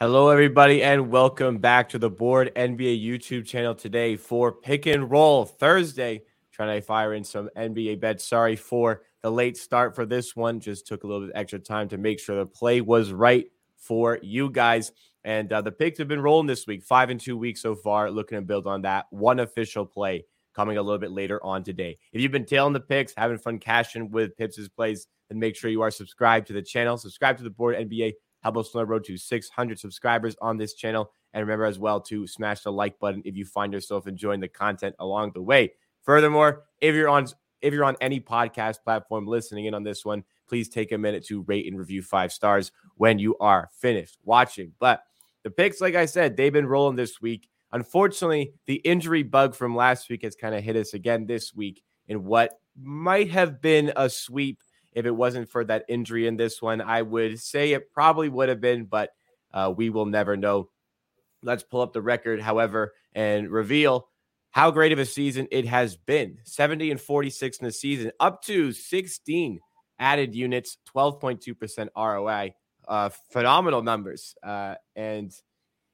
Hello, everybody, and welcome back to the Board NBA YouTube channel today for Pick and Roll Thursday. Trying to fire in some NBA bets. Sorry for the late start for this one. Just took a little bit extra time to make sure the play was right for you guys. And uh, the picks have been rolling this week, five and two weeks so far. Looking to build on that. One official play coming a little bit later on today. If you've been tailing the picks, having fun cashing with Pips's plays, then make sure you are subscribed to the channel. Subscribe to the Board NBA help us on the road to 600 subscribers on this channel. And remember as well to smash the like button if you find yourself enjoying the content along the way. Furthermore, if you're on if you're on any podcast platform listening in on this one, please take a minute to rate and review five stars when you are finished watching. But the picks, like I said, they've been rolling this week. Unfortunately, the injury bug from last week has kind of hit us again this week in what might have been a sweep if it wasn't for that injury in this one. I would say it probably would have been, but uh, we will never know. Let's pull up the record, however, and reveal how great of a season it has been 70 and 46 in the season, up to 16 added units, 12.2% ROI. Uh, phenomenal numbers. Uh, and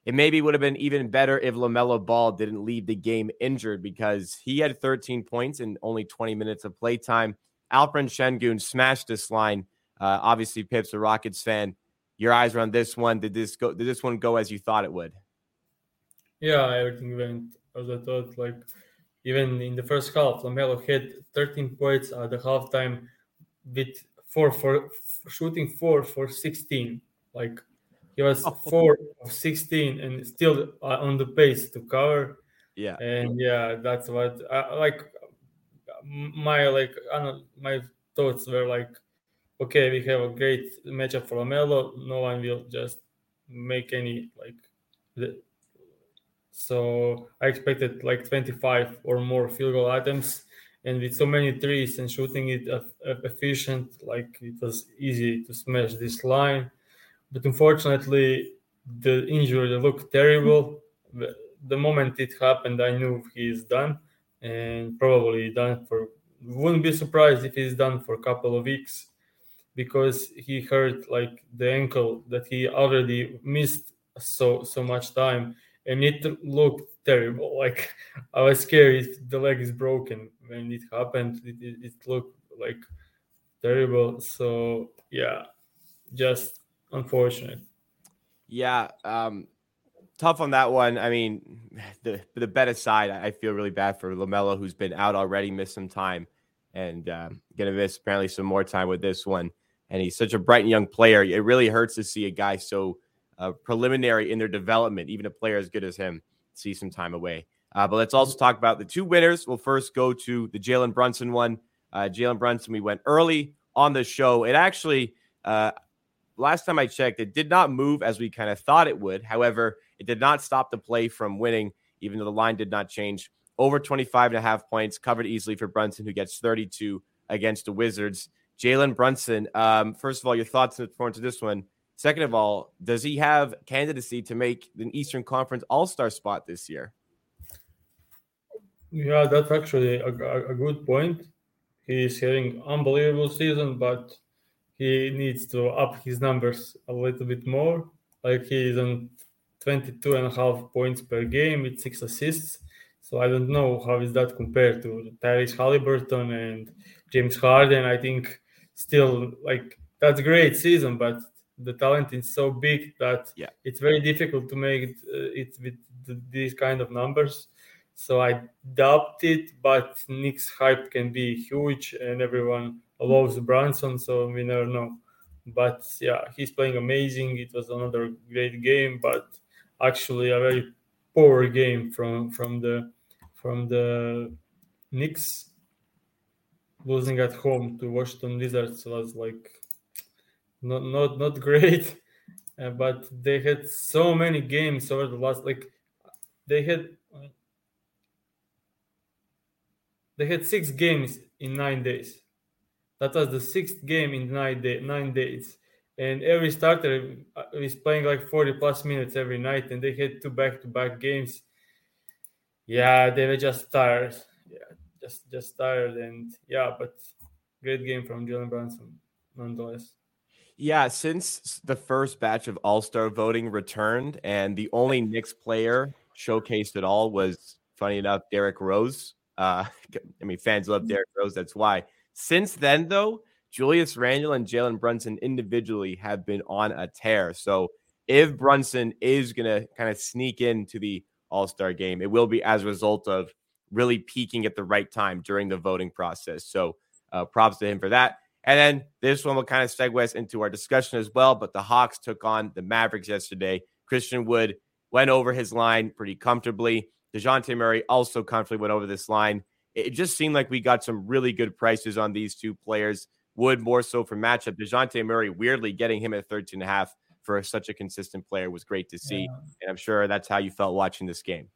it maybe would have been even better if LaMelo Ball didn't leave the game injured because he had 13 points in only 20 minutes of play time. Alperen Sengun smashed this line. Uh, obviously, Pips a Rockets fan. Your eyes are on this one. Did this go? Did this one go as you thought it would? Yeah, everything went as I thought. Like even in the first half, LaMelo hit 13 points at the halftime with four for shooting four for 16. Like he was oh. four of 16 and still uh, on the pace to cover. Yeah, and yeah, that's what uh, like my like my thoughts were like, okay, we have a great matchup for LaMelo. No one will just make any like. The, so I expected like 25 or more field goal items, and with so many threes and shooting it efficient, like it was easy to smash this line. But unfortunately, the injury looked terrible. The moment it happened, I knew he is done and probably done for wouldn't be surprised if he's done for a couple of weeks because he hurt like the ankle that he already missed so so much time and it looked terrible. Like i was scared if the leg is broken when it happened. It, it, it looked like terrible. So yeah just unfortunate. Yeah um tough on that one. I mean, the the bet aside, I feel really bad for LaMelo, who's been out already, missed some time, and uh, gonna miss apparently some more time with this one. And he's such a bright and young player. It really hurts to see a guy so uh, preliminary in their development, even a player as good as him, see some time away. Uh, but let's also talk about the two winners. We'll first go to the Jalen Brunson one. Uh, Jalen Brunson, we went early on the show. It actually, uh, last time I checked, it did not move as we kind of thought it would. However, it did not stop the play from winning, even though the line did not change. Over 25 and a half points, covered easily for Brunson, who gets 32 against the Wizards. Jalen Brunson, um, first of all, your thoughts on the performance of this one. Second of all, does he have candidacy to make the Eastern Conference All Star spot this year? Yeah, that's actually a, a, good point. He's having unbelievable season, but he needs to up his numbers a little bit more. Like he's on 22 and a half points per game with six assists. So I don't know how is that compared to Tyrese Haliburton and James Harden. I think still like that's a great season, but the talent is so big that yeah. it's very difficult to make it, uh, it with the, these kind of numbers. So I doubt it, but Knicks hype can be huge, and everyone loves Brunson, so we never know. But yeah, he's playing amazing. It was another great game, but actually a very poor game from from the from the Knicks. Losing at home to Washington Wizards was like not not not great, uh, but they had so many games over the last like they had they had six games in nine days. That was the sixth game in nine day, nine days and every starter uh, is playing like 40 plus minutes every night and they had two back-to-back games yeah they were just tired yeah just just tired and yeah but great game from Jalen Brunson nonetheless. Yeah, since the first batch of All Star voting returned, and the only Knicks player showcased at all was, funny enough, Derrick Rose. Uh, I mean, fans love Derrick Rose. That's why. Since then, though, Julius Randle and Jalen Brunson individually have been on a tear. So if Brunson is going to kind of sneak into the All Star game, it will be as a result of really peaking at the right time during the voting process. So uh, props to him for that. And then this one will kind of segue us into our discussion as well. But the Hawks took on the Mavericks yesterday. Christian Wood went over his line pretty comfortably. Dejounte Murray also comfortably went over this line. It just seemed like we got some really good prices on these two players. Wood more so for matchup. Dejounte Murray, weirdly getting him at 13 and a half for such a consistent player was great to see. Yeah. And I'm sure that's how you felt watching this game.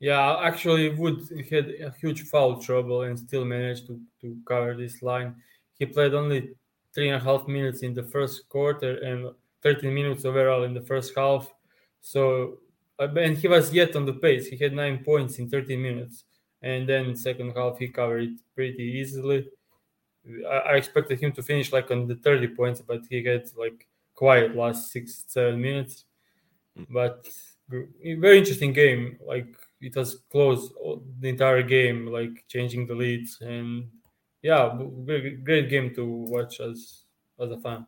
Yeah, actually, Wood had a huge foul trouble and still managed to, to cover this line. He played only three and a half minutes in the first quarter and 13 minutes overall in the first half. So, uh, and he was yet on the pace. He had nine points in 13 minutes. And then second half, he covered it pretty easily. I, expected him to finish like on the 30 points, but he had like quiet last six, seven minutes. Hmm. But very interesting game. Like it was close the entire game, like changing the leads and yeah, great, great game to watch as as a fan.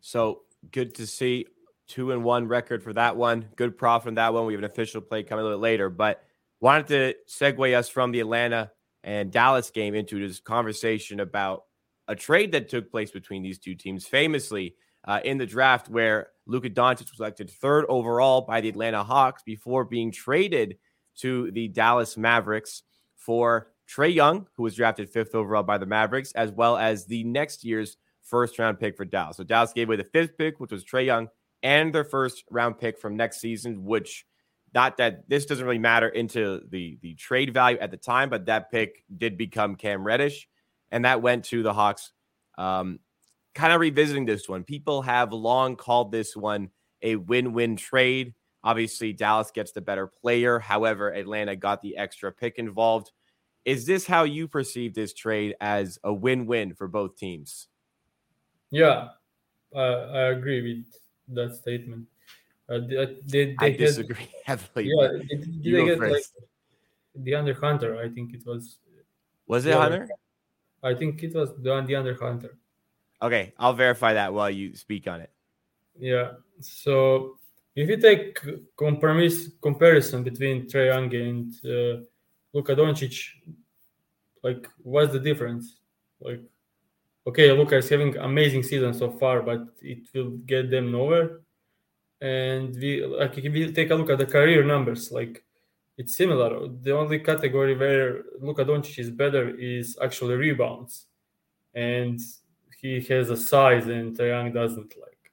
So good to see two and one record for that one. Good profit on that one. We have an official play coming a little bit later, but wanted to segue us from the Atlanta and Dallas game into this conversation about a trade that took place between these two teams, famously uh, in the draft, where Luka Doncic was selected third overall by the Atlanta Hawks before being traded to the Dallas Mavericks for Trae Young, who was drafted fifth overall by the Mavericks, as well as the next year's first round pick for Dallas. So Dallas gave away the fifth pick, which was Trae Young, and their first round pick from next season, which not that this doesn't really matter into the the trade value at the time, but that pick did become Cam Reddish, and that went to the Hawks. Um, kind of revisiting this one, people have long called this one a win-win trade. Obviously, Dallas gets the better player. However, Atlanta got the extra pick involved. Is this how you perceive this trade as a win-win for both teams? Yeah, uh, I agree with that statement. Uh, they, they, I disagree heavily. Yeah, did, did they get like DeAndre Hunter? I think it was. Was it Hunter? I think it was the DeAndre Hunter. Okay, I'll verify that while you speak on it. Yeah. So if you take compromise comparison between Trae Young and uh, Luka Doncic, like what's the difference? Like, okay, Luka is having amazing season so far, but it will get them nowhere and we like if we take a look at the career numbers, like it's similar. The only category where Luka Doncic is better is actually rebounds, and he has a size and Trae doesn't. Like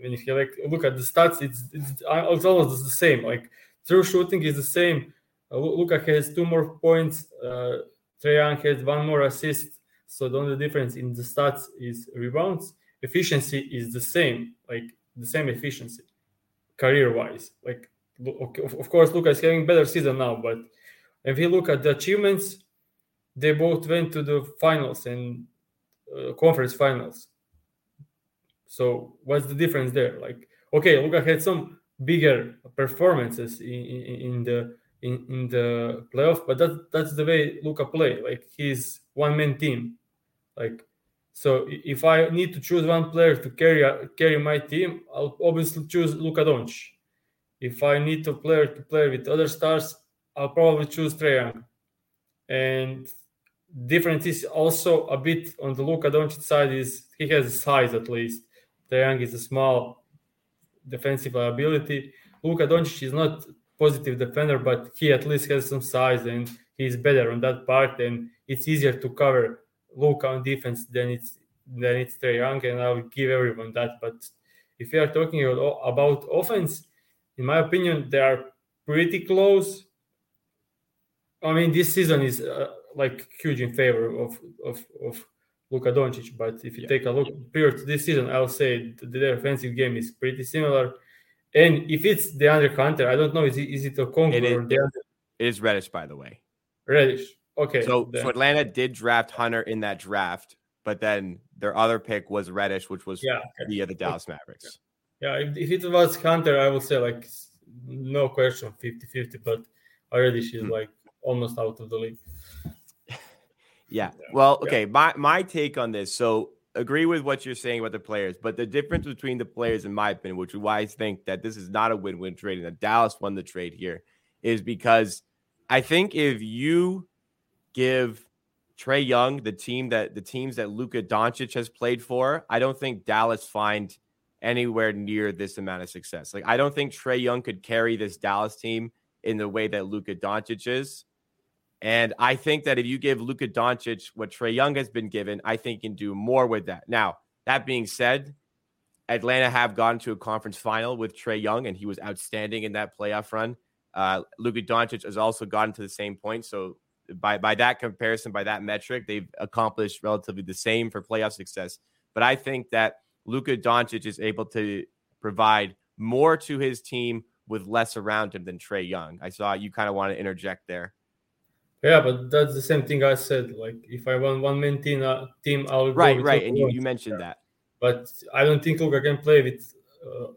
when you like look at the stats, it's it's, it's almost the same. Like true shooting is the same. Uh, Luka has two more points. Uh, Trae has one more assist. So the only difference in the stats is rebounds. Efficiency is the same, like the same efficiency career wise. Like, of course, Luka is having better season now, but if you look at the achievements, they both went to the finals and uh, conference finals. So what's the difference there? Like, okay, Luka had some bigger performances in, in, in the in, in the playoff, but that that's the way Luka play. Like he's one man team. Like so if I need to choose one player to carry uh, carry my team, I'll obviously choose Luka Doncic. If I need a player to play with other stars, I'll probably choose Trae Young. And difference is also a bit on the Luka Doncic side is he has size at least. Trae Young is a small defensive ability. Luka Doncic is not positive defender, but he at least has some size and he's better on that part and it's easier to cover Luka on defense, then it's then it's Trae Young, and I will give everyone that. But if we are talking about offense, in my opinion, they are pretty close. I mean, this season is uh, like huge in favor of of of Luka Doncic. But if you yeah. take a look prior to this season, I'll say the, the offensive game is pretty similar. And if it's DeAndre Hunter, I don't know, is it, is it a Congo it is, or DeAndre? It is Reddish, by the way. Reddish. Okay. So, so Atlanta did draft Hunter in that draft. but then their other pick was Reddish, which was Yeah. via the Dallas Mavericks. Yeah, if, if it was Hunter, I would say like no question 50-50, but already she's Hmm. like almost out of the league. Yeah. Well, Yeah. okay. My my take on this. So agree with what you're saying about the players, but the difference between the players, in my opinion, which is why I think that this is not a win-win trade and that Dallas won the trade here, is because I think if you give Trae Young the team that the teams that Luka Doncic has played for, I don't think Dallas find anywhere near this amount of success. Like I don't think Trae Young could carry this Dallas team in the way that Luka Doncic is. And I think that if you give Luka Doncic what Trae Young has been given, I think can do more with that. Now, that being said, Atlanta have gone to a conference final with Trae Young, and he was outstanding in that playoff run. Uh, Luka Doncic has also gotten to the same point. So, by by that comparison, by that metric, they've accomplished relatively the same for playoff success. But I think that Luka Doncic is able to provide more to his team with less around him than Trae Young. I saw you kind of want to interject there. Yeah, but that's the same thing I said. Like if I want one man team, uh, team I'll Right, right. And you, you mentioned that. but I don't think Luka can play with uh,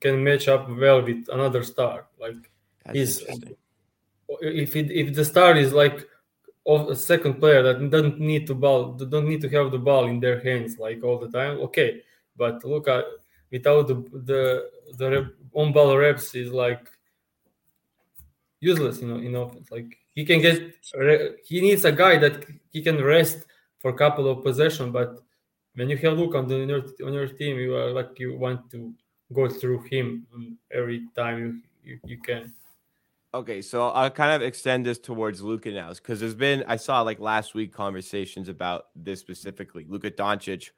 can match up well with another star. Like That's He's-. If it, if the star is like of a second player that doesn't need to ball, don't need to have the ball in their hands like all the time. Okay, but look at without the the the on ball reps is like useless, you know, in offense. Like he can get he needs a guy that he can rest for a couple of possession, but when you have Luka on the on your, on your team, you are like you want to go through him every time you, you, you can. Okay, so I'll kind of extend this towards Luka now because there's been I saw like last week conversations about this specifically. Luka Doncic,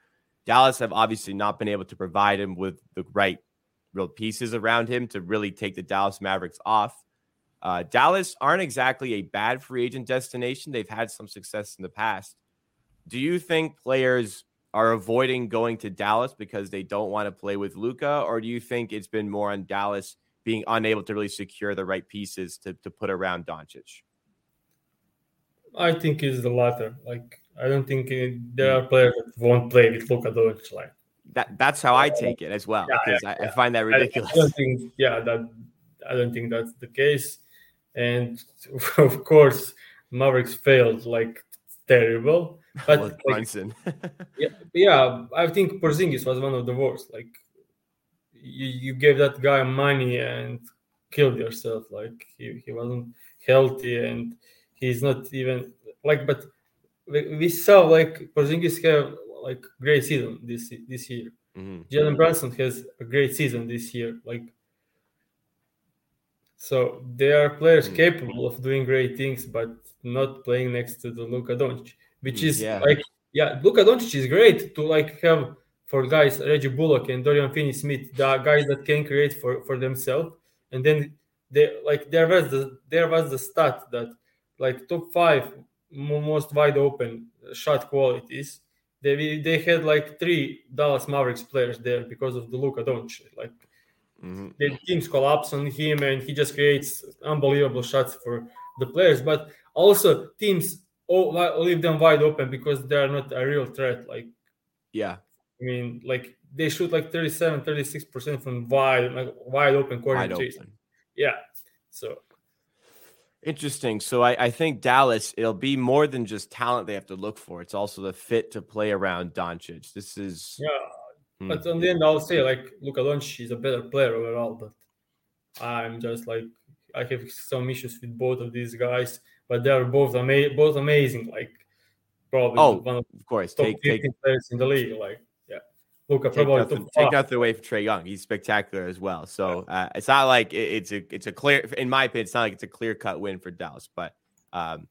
Dallas have obviously not been able to provide him with the right real pieces around him to really take the Dallas Mavericks off. Uh, Dallas aren't exactly a bad free agent destination. They've had some success in the past. Do you think players are avoiding going to Dallas because they don't want to play with Luka, or do you think it's been more on Dallas being unable to really secure the right pieces to, to put around Doncic? I think it's the latter. Like I don't think uh, there are players that won't play with Luka Doncic. Like That that's how I take it as well Yeah, because I, I find that ridiculous. I, don't think, yeah, that I don't think that's the case. And of course, Mavericks failed like terrible. But like, yeah, yeah, I think Porzingis was one of the worst. Like you, you gave that guy money and killed yourself. Like he, he wasn't healthy and he's not even like. But we, saw like Porzingis have like great season this this year. Mhm. Jalen Brunson has a great season this year. Like so, there are players Mm. capable of doing great things, but not playing next to the Luka Doncic, which Mm, is yeah. like yeah, Luka Doncic is great to like have for guys Reggie Bullock and Dorian Finney-Smith, the guys that can create for for themselves, and then they like there was the there was the stat that like top five most wide open shot qualities. They they had like three Dallas Mavericks players there because of the Luka Doncic. Like Mhm. the teams collapse on him and he just creates unbelievable shots for the players but also teams all leave them wide open because they are not a real threat like Yeah. I mean like they shoot like 37 36% from wide like wide open corner Wide chase. open. yeah so Interesting. So I, I think Dallas, it'll be more than just talent they have to look for. It's also the fit to play around Doncic. This is yeah Hmm. but on the end i'll say like Luka Doncic is a better player overall but i'm just like i have some issues with both of these guys but they are both ama- both amazing like probably Oh, one of of course top take take 15 players in the league. Like, Luka take probably nothing, top take five. nothing away from Trae Young. He's spectacular as well. So uh, it's not like it- it's a it's a clear in my opinion, it's not like it's a clear cut win for Dallas, but um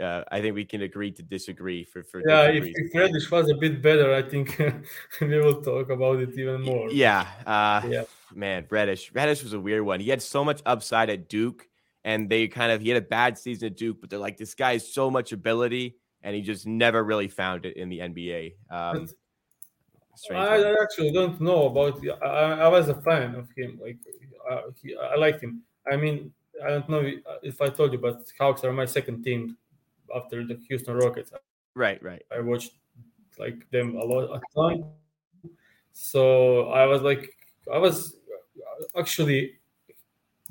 uh, I think we can agree to disagree for for Yeah, if, if Reddish was a bit better, I think we will talk about it even more. Yeah. Uh, Yeah. Man, Reddish. Reddish was a weird one. He had so much upside at Duke, and they kind of he had a bad season at Duke, but they're like, this guy has so much ability, and he just never really found it in the NBA. Um, strange I, actually don't know about. I, I was a fan of him. Like, uh, he, I liked him. I mean, I don't know if I told you, but Hawks are my second team after the Houston Rockets. right, right. I watched like them a lot a ton. So I was like, I was actually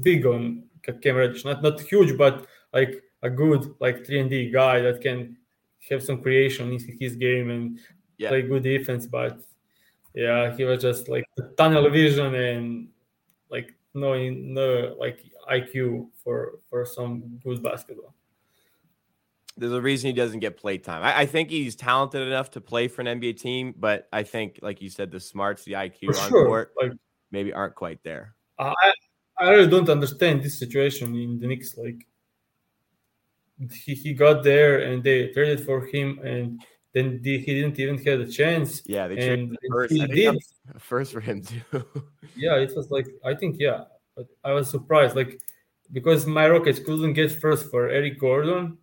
big on Cam Reddish, not not huge, but like a good like three and D guy that can have some creation in his game and yeah. play good defense. But yeah, he was just like tunnel vision and like no no like IQ for for some good basketball. There's a reason he doesn't get play time. I, I, think he's talented enough to play for an NBA team, but I think, like you said, the smarts, the IQ for on sure. court, like, maybe aren't quite there. I I really don't understand this situation in the Knicks. Like he, he got there and they traded for him and then he didn't even have a chance. Yeah, they traded first. He did first for him too. yeah, it was like I think yeah, but I was surprised like because my Rockets couldn't get first for Eric Gordon,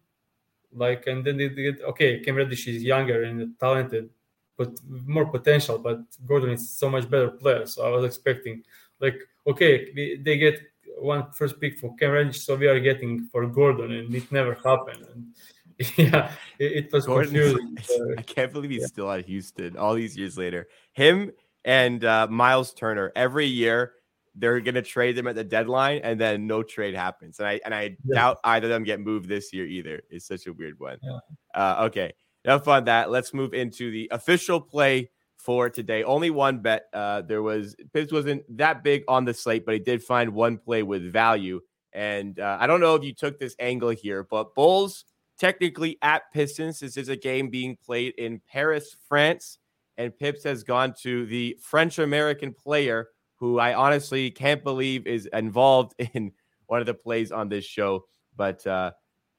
like and then they get okay. Cam Reddish is younger and talented, but more potential. But Gordon is so much better player, so I was expecting like okay, they get one first pick for Cam Reddish, so we are getting for Gordon, and it never happened. And yeah, it, it was Gordon, confusing. I can't believe he's yeah. still at Houston all these years later. Him and uh, Miles Turner every year they're gonna trade them at the deadline, and then no trade happens. And I and I yeah. doubt either of them get moved this year either. It's such a weird one. Yeah. Uh, okay, enough on that. Let's move into the official play for today. Only one bet. Uh, there was Pips wasn't that big on the slate, but he did find one play with value. And uh, I don't know if you took this angle here, but Bulls technically at Pistons. This is a game being played in Paris, France. And Pips has gone to the French American player who I honestly can't believe is involved in one of the plays on this show. But uh,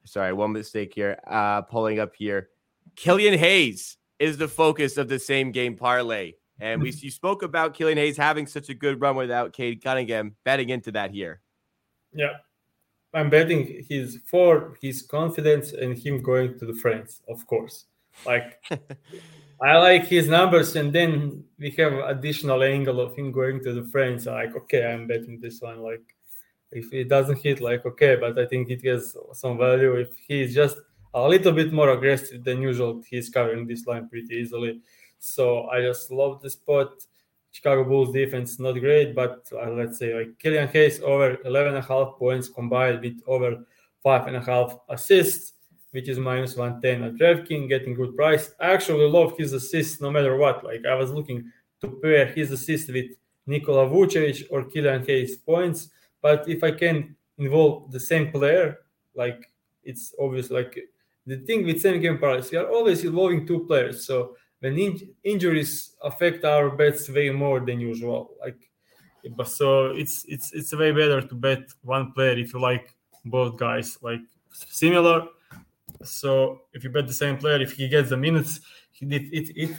sorry, one mistake here. Uh, pulling up here. Killian Hayes is the focus of the same game parlay. And we you spoke about Killian Hayes having such a good run without Cade Cunningham, betting into that here. Yeah. I'm betting his for his confidence and him going to the France, of course. Like I like his numbers, and then we have additional angle of him going to the France. Like, okay, I'm betting this one. Like, if it doesn't hit, like, okay, but I think it has some value. If he's just a little bit more aggressive than usual. He's covering this line pretty easily. So I just love the spot. Chicago Bulls defense not great, but uh, let's say like Killian Hayes over 11 and a half points combined with over five and a half assists, which is minus 110 at DraftKings, getting good price. I actually love his assists no matter what. Like I was looking to pair his assist with Nikola Vucevic or Killian Hayes points, but if I can involve the same player, like it's obvious like the thing with same game parlays, we are always involving two players. So when in- injuries affect our bets way more than usual, like so it's it's it's way better to bet one player if you like both guys like similar. So if you bet the same player, if he gets the minutes, did it. It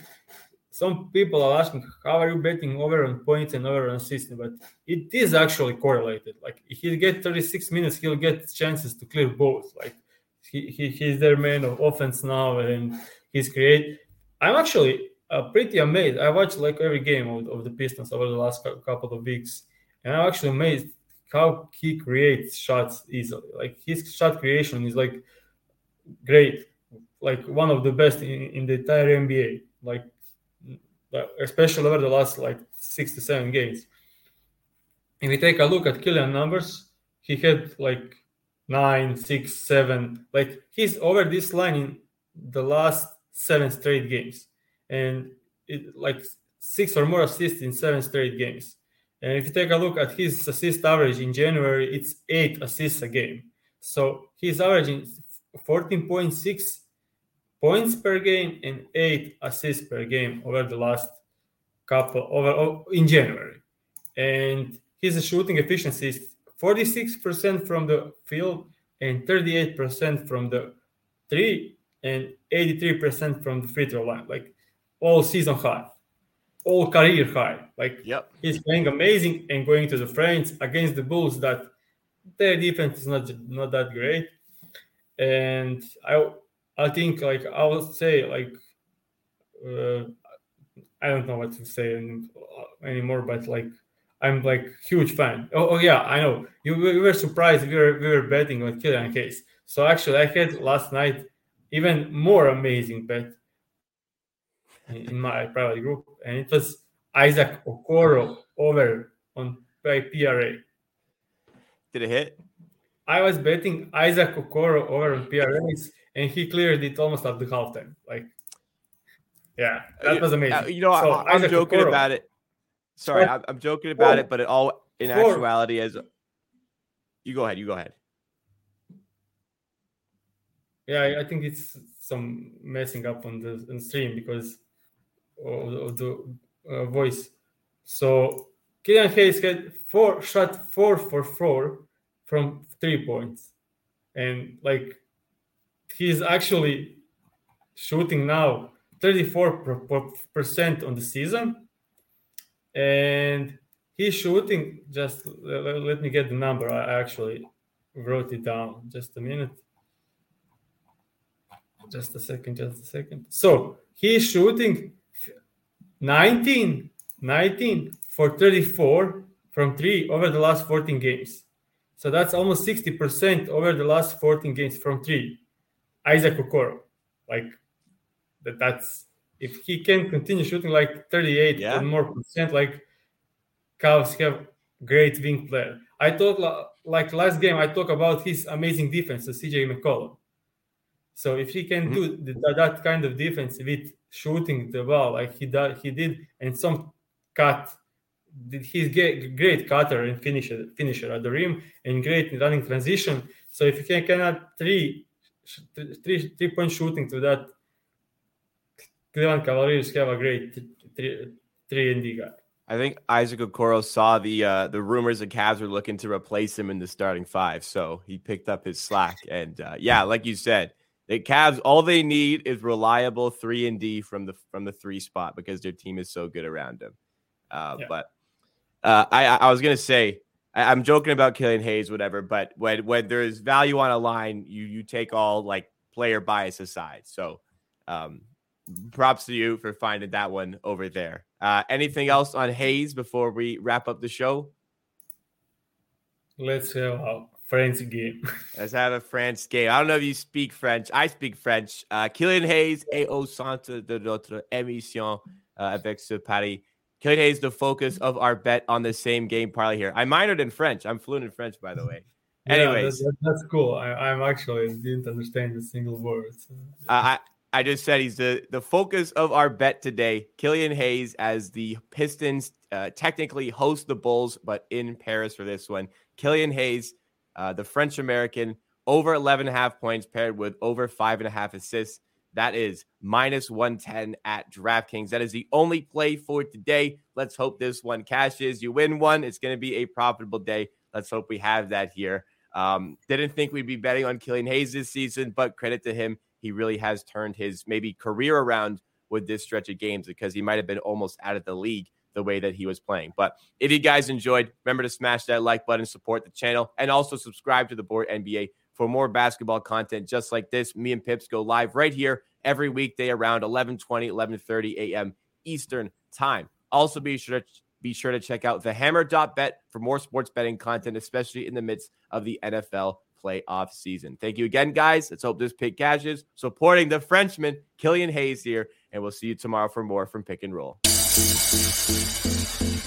some people are asking how are you betting over on points and over on assists, but it is actually correlated. Like if he get 36 minutes, he'll get chances to clear both. Like he, he he's their man of offense now, and he's great. I'm actually uh, pretty amazed. I watched like every game of, of the Pistons over the last couple of weeks, and I'm actually amazed how he creates shots easily. Like his shot creation is like great, like one of the best in, in the entire NBA. Like especially over the last like six to seven games. If we take a look at Killian numbers, he had like nine, six, seven. Like he's over this line in the last seven straight games, and it like six or more assists in seven straight games. And if you take a look at his assist average in January, it's eight assists a game. So he's averaging 14.6 points per game and eight assists per game over the last couple over in January. And his shooting efficiency is 46% from the field and 38% from the three and 83% from the free throw line. Like all season high, all career high. Like yep. he's playing amazing and going to the France against the Bulls that their defense is not not that great. And I I think like I would say like uh, I don't know what to say anymore, but like I'm like huge fan. Oh, oh yeah, I know. You, you were surprised we were we were betting on Killian Hayes. So actually, I had last night even more amazing bet. in, my private group, and it was Isaac Okoro over on by PRA. Did it hit? I was betting Isaac Okoro over on PRAs, and he cleared it almost at the halftime. Like, yeah, that was amazing. Uh, you know, so I, am joking Okoro, about it. Sorry, I'm, I'm joking about four, it, but it all in four, actuality, as you go ahead, you go ahead. Yeah, I think it's some messing up on the, on stream because of, the uh, voice. So Killian Hayes had four shot four for four from three points, and like he's actually shooting now 34 percent on the season, and he's shooting. Just let me get the number. I actually wrote it down. Just a minute. Just a second. Just a second. So he's shooting 19, 19 for 34 from three over the last 14 games. So that's almost 60% over the last 14 games from three. Isaac Okoro. Like that that's if he can continue shooting like 38 yeah. and more percent, like Cavs have great wing player. I thought like last game I talked about his amazing defense, the CJ McCollum. So if he can mm-hmm. do the, that kind of defense with shooting the ball like he did, he did, and some cut, he's great cutter and finisher, finisher at the rim, and great running transition. So if he can, can add three, three, three point shooting to that, Cleveland Cavaliers have a great three, three and D guy. I think Isaac Okoro saw the uh, the rumors the Cavs were looking to replace him in the starting five, so he picked up his slack. And uh, yeah, like you said, the Cavs, all they need is reliable three and D from the from the three spot because their team is so good around them. Uh, yeah. But uh, I I was gonna say I, am joking about Killian Hayes, whatever. But when when there is value on a line, you you take all like player bias aside. So um, props to you for finding that one over there. Uh, anything else on Hayes before we wrap up the show? Let's have a French game. Let's have a French game. I don't know if you speak French. I speak French. Uh, Killian Hayes est au centre de notre émission uh, avec ce pari. Killian Hayes, the focus of our bet on the same game parlay here. I minored in French. I'm fluent in French, by the way. Yeah, Anyways, that's, that's cool. I, am actually didn't understand a single word. So. Uh, I I just said he's the the focus of our bet today. Killian Hayes as the Pistons uh, technically host the Bulls, but in Paris for this one. Killian Hayes uh, the French American, over 11 and a half points paired with over five and a half assists. That is minus 110 at DraftKings. That is the only play for today. Let's hope this one cashes. You win one, it's going to be a profitable day. Let's hope we have that here. Um, didn't think we'd be betting on Killian Hayes this season, but credit to him. He really has turned his maybe career around with this stretch of games because he might have been almost out of the league the way that he was playing. But if you guys enjoyed, remember to smash that like button, support the channel, and also subscribe to the Board NBA for more basketball content just like this. Me and Pips go live right here every weekday around 11:20, 11:30 a.m. Eastern Time. Also, be sure to be sure to check out the hammer.bet for more sports betting content, especially in the midst of the NFL playoff season. Thank you again, guys. Let's hope this pick cashes. Supporting the Frenchman, Killian Hayes here, and we'll see you tomorrow for more from Pick and Roll. Thank you.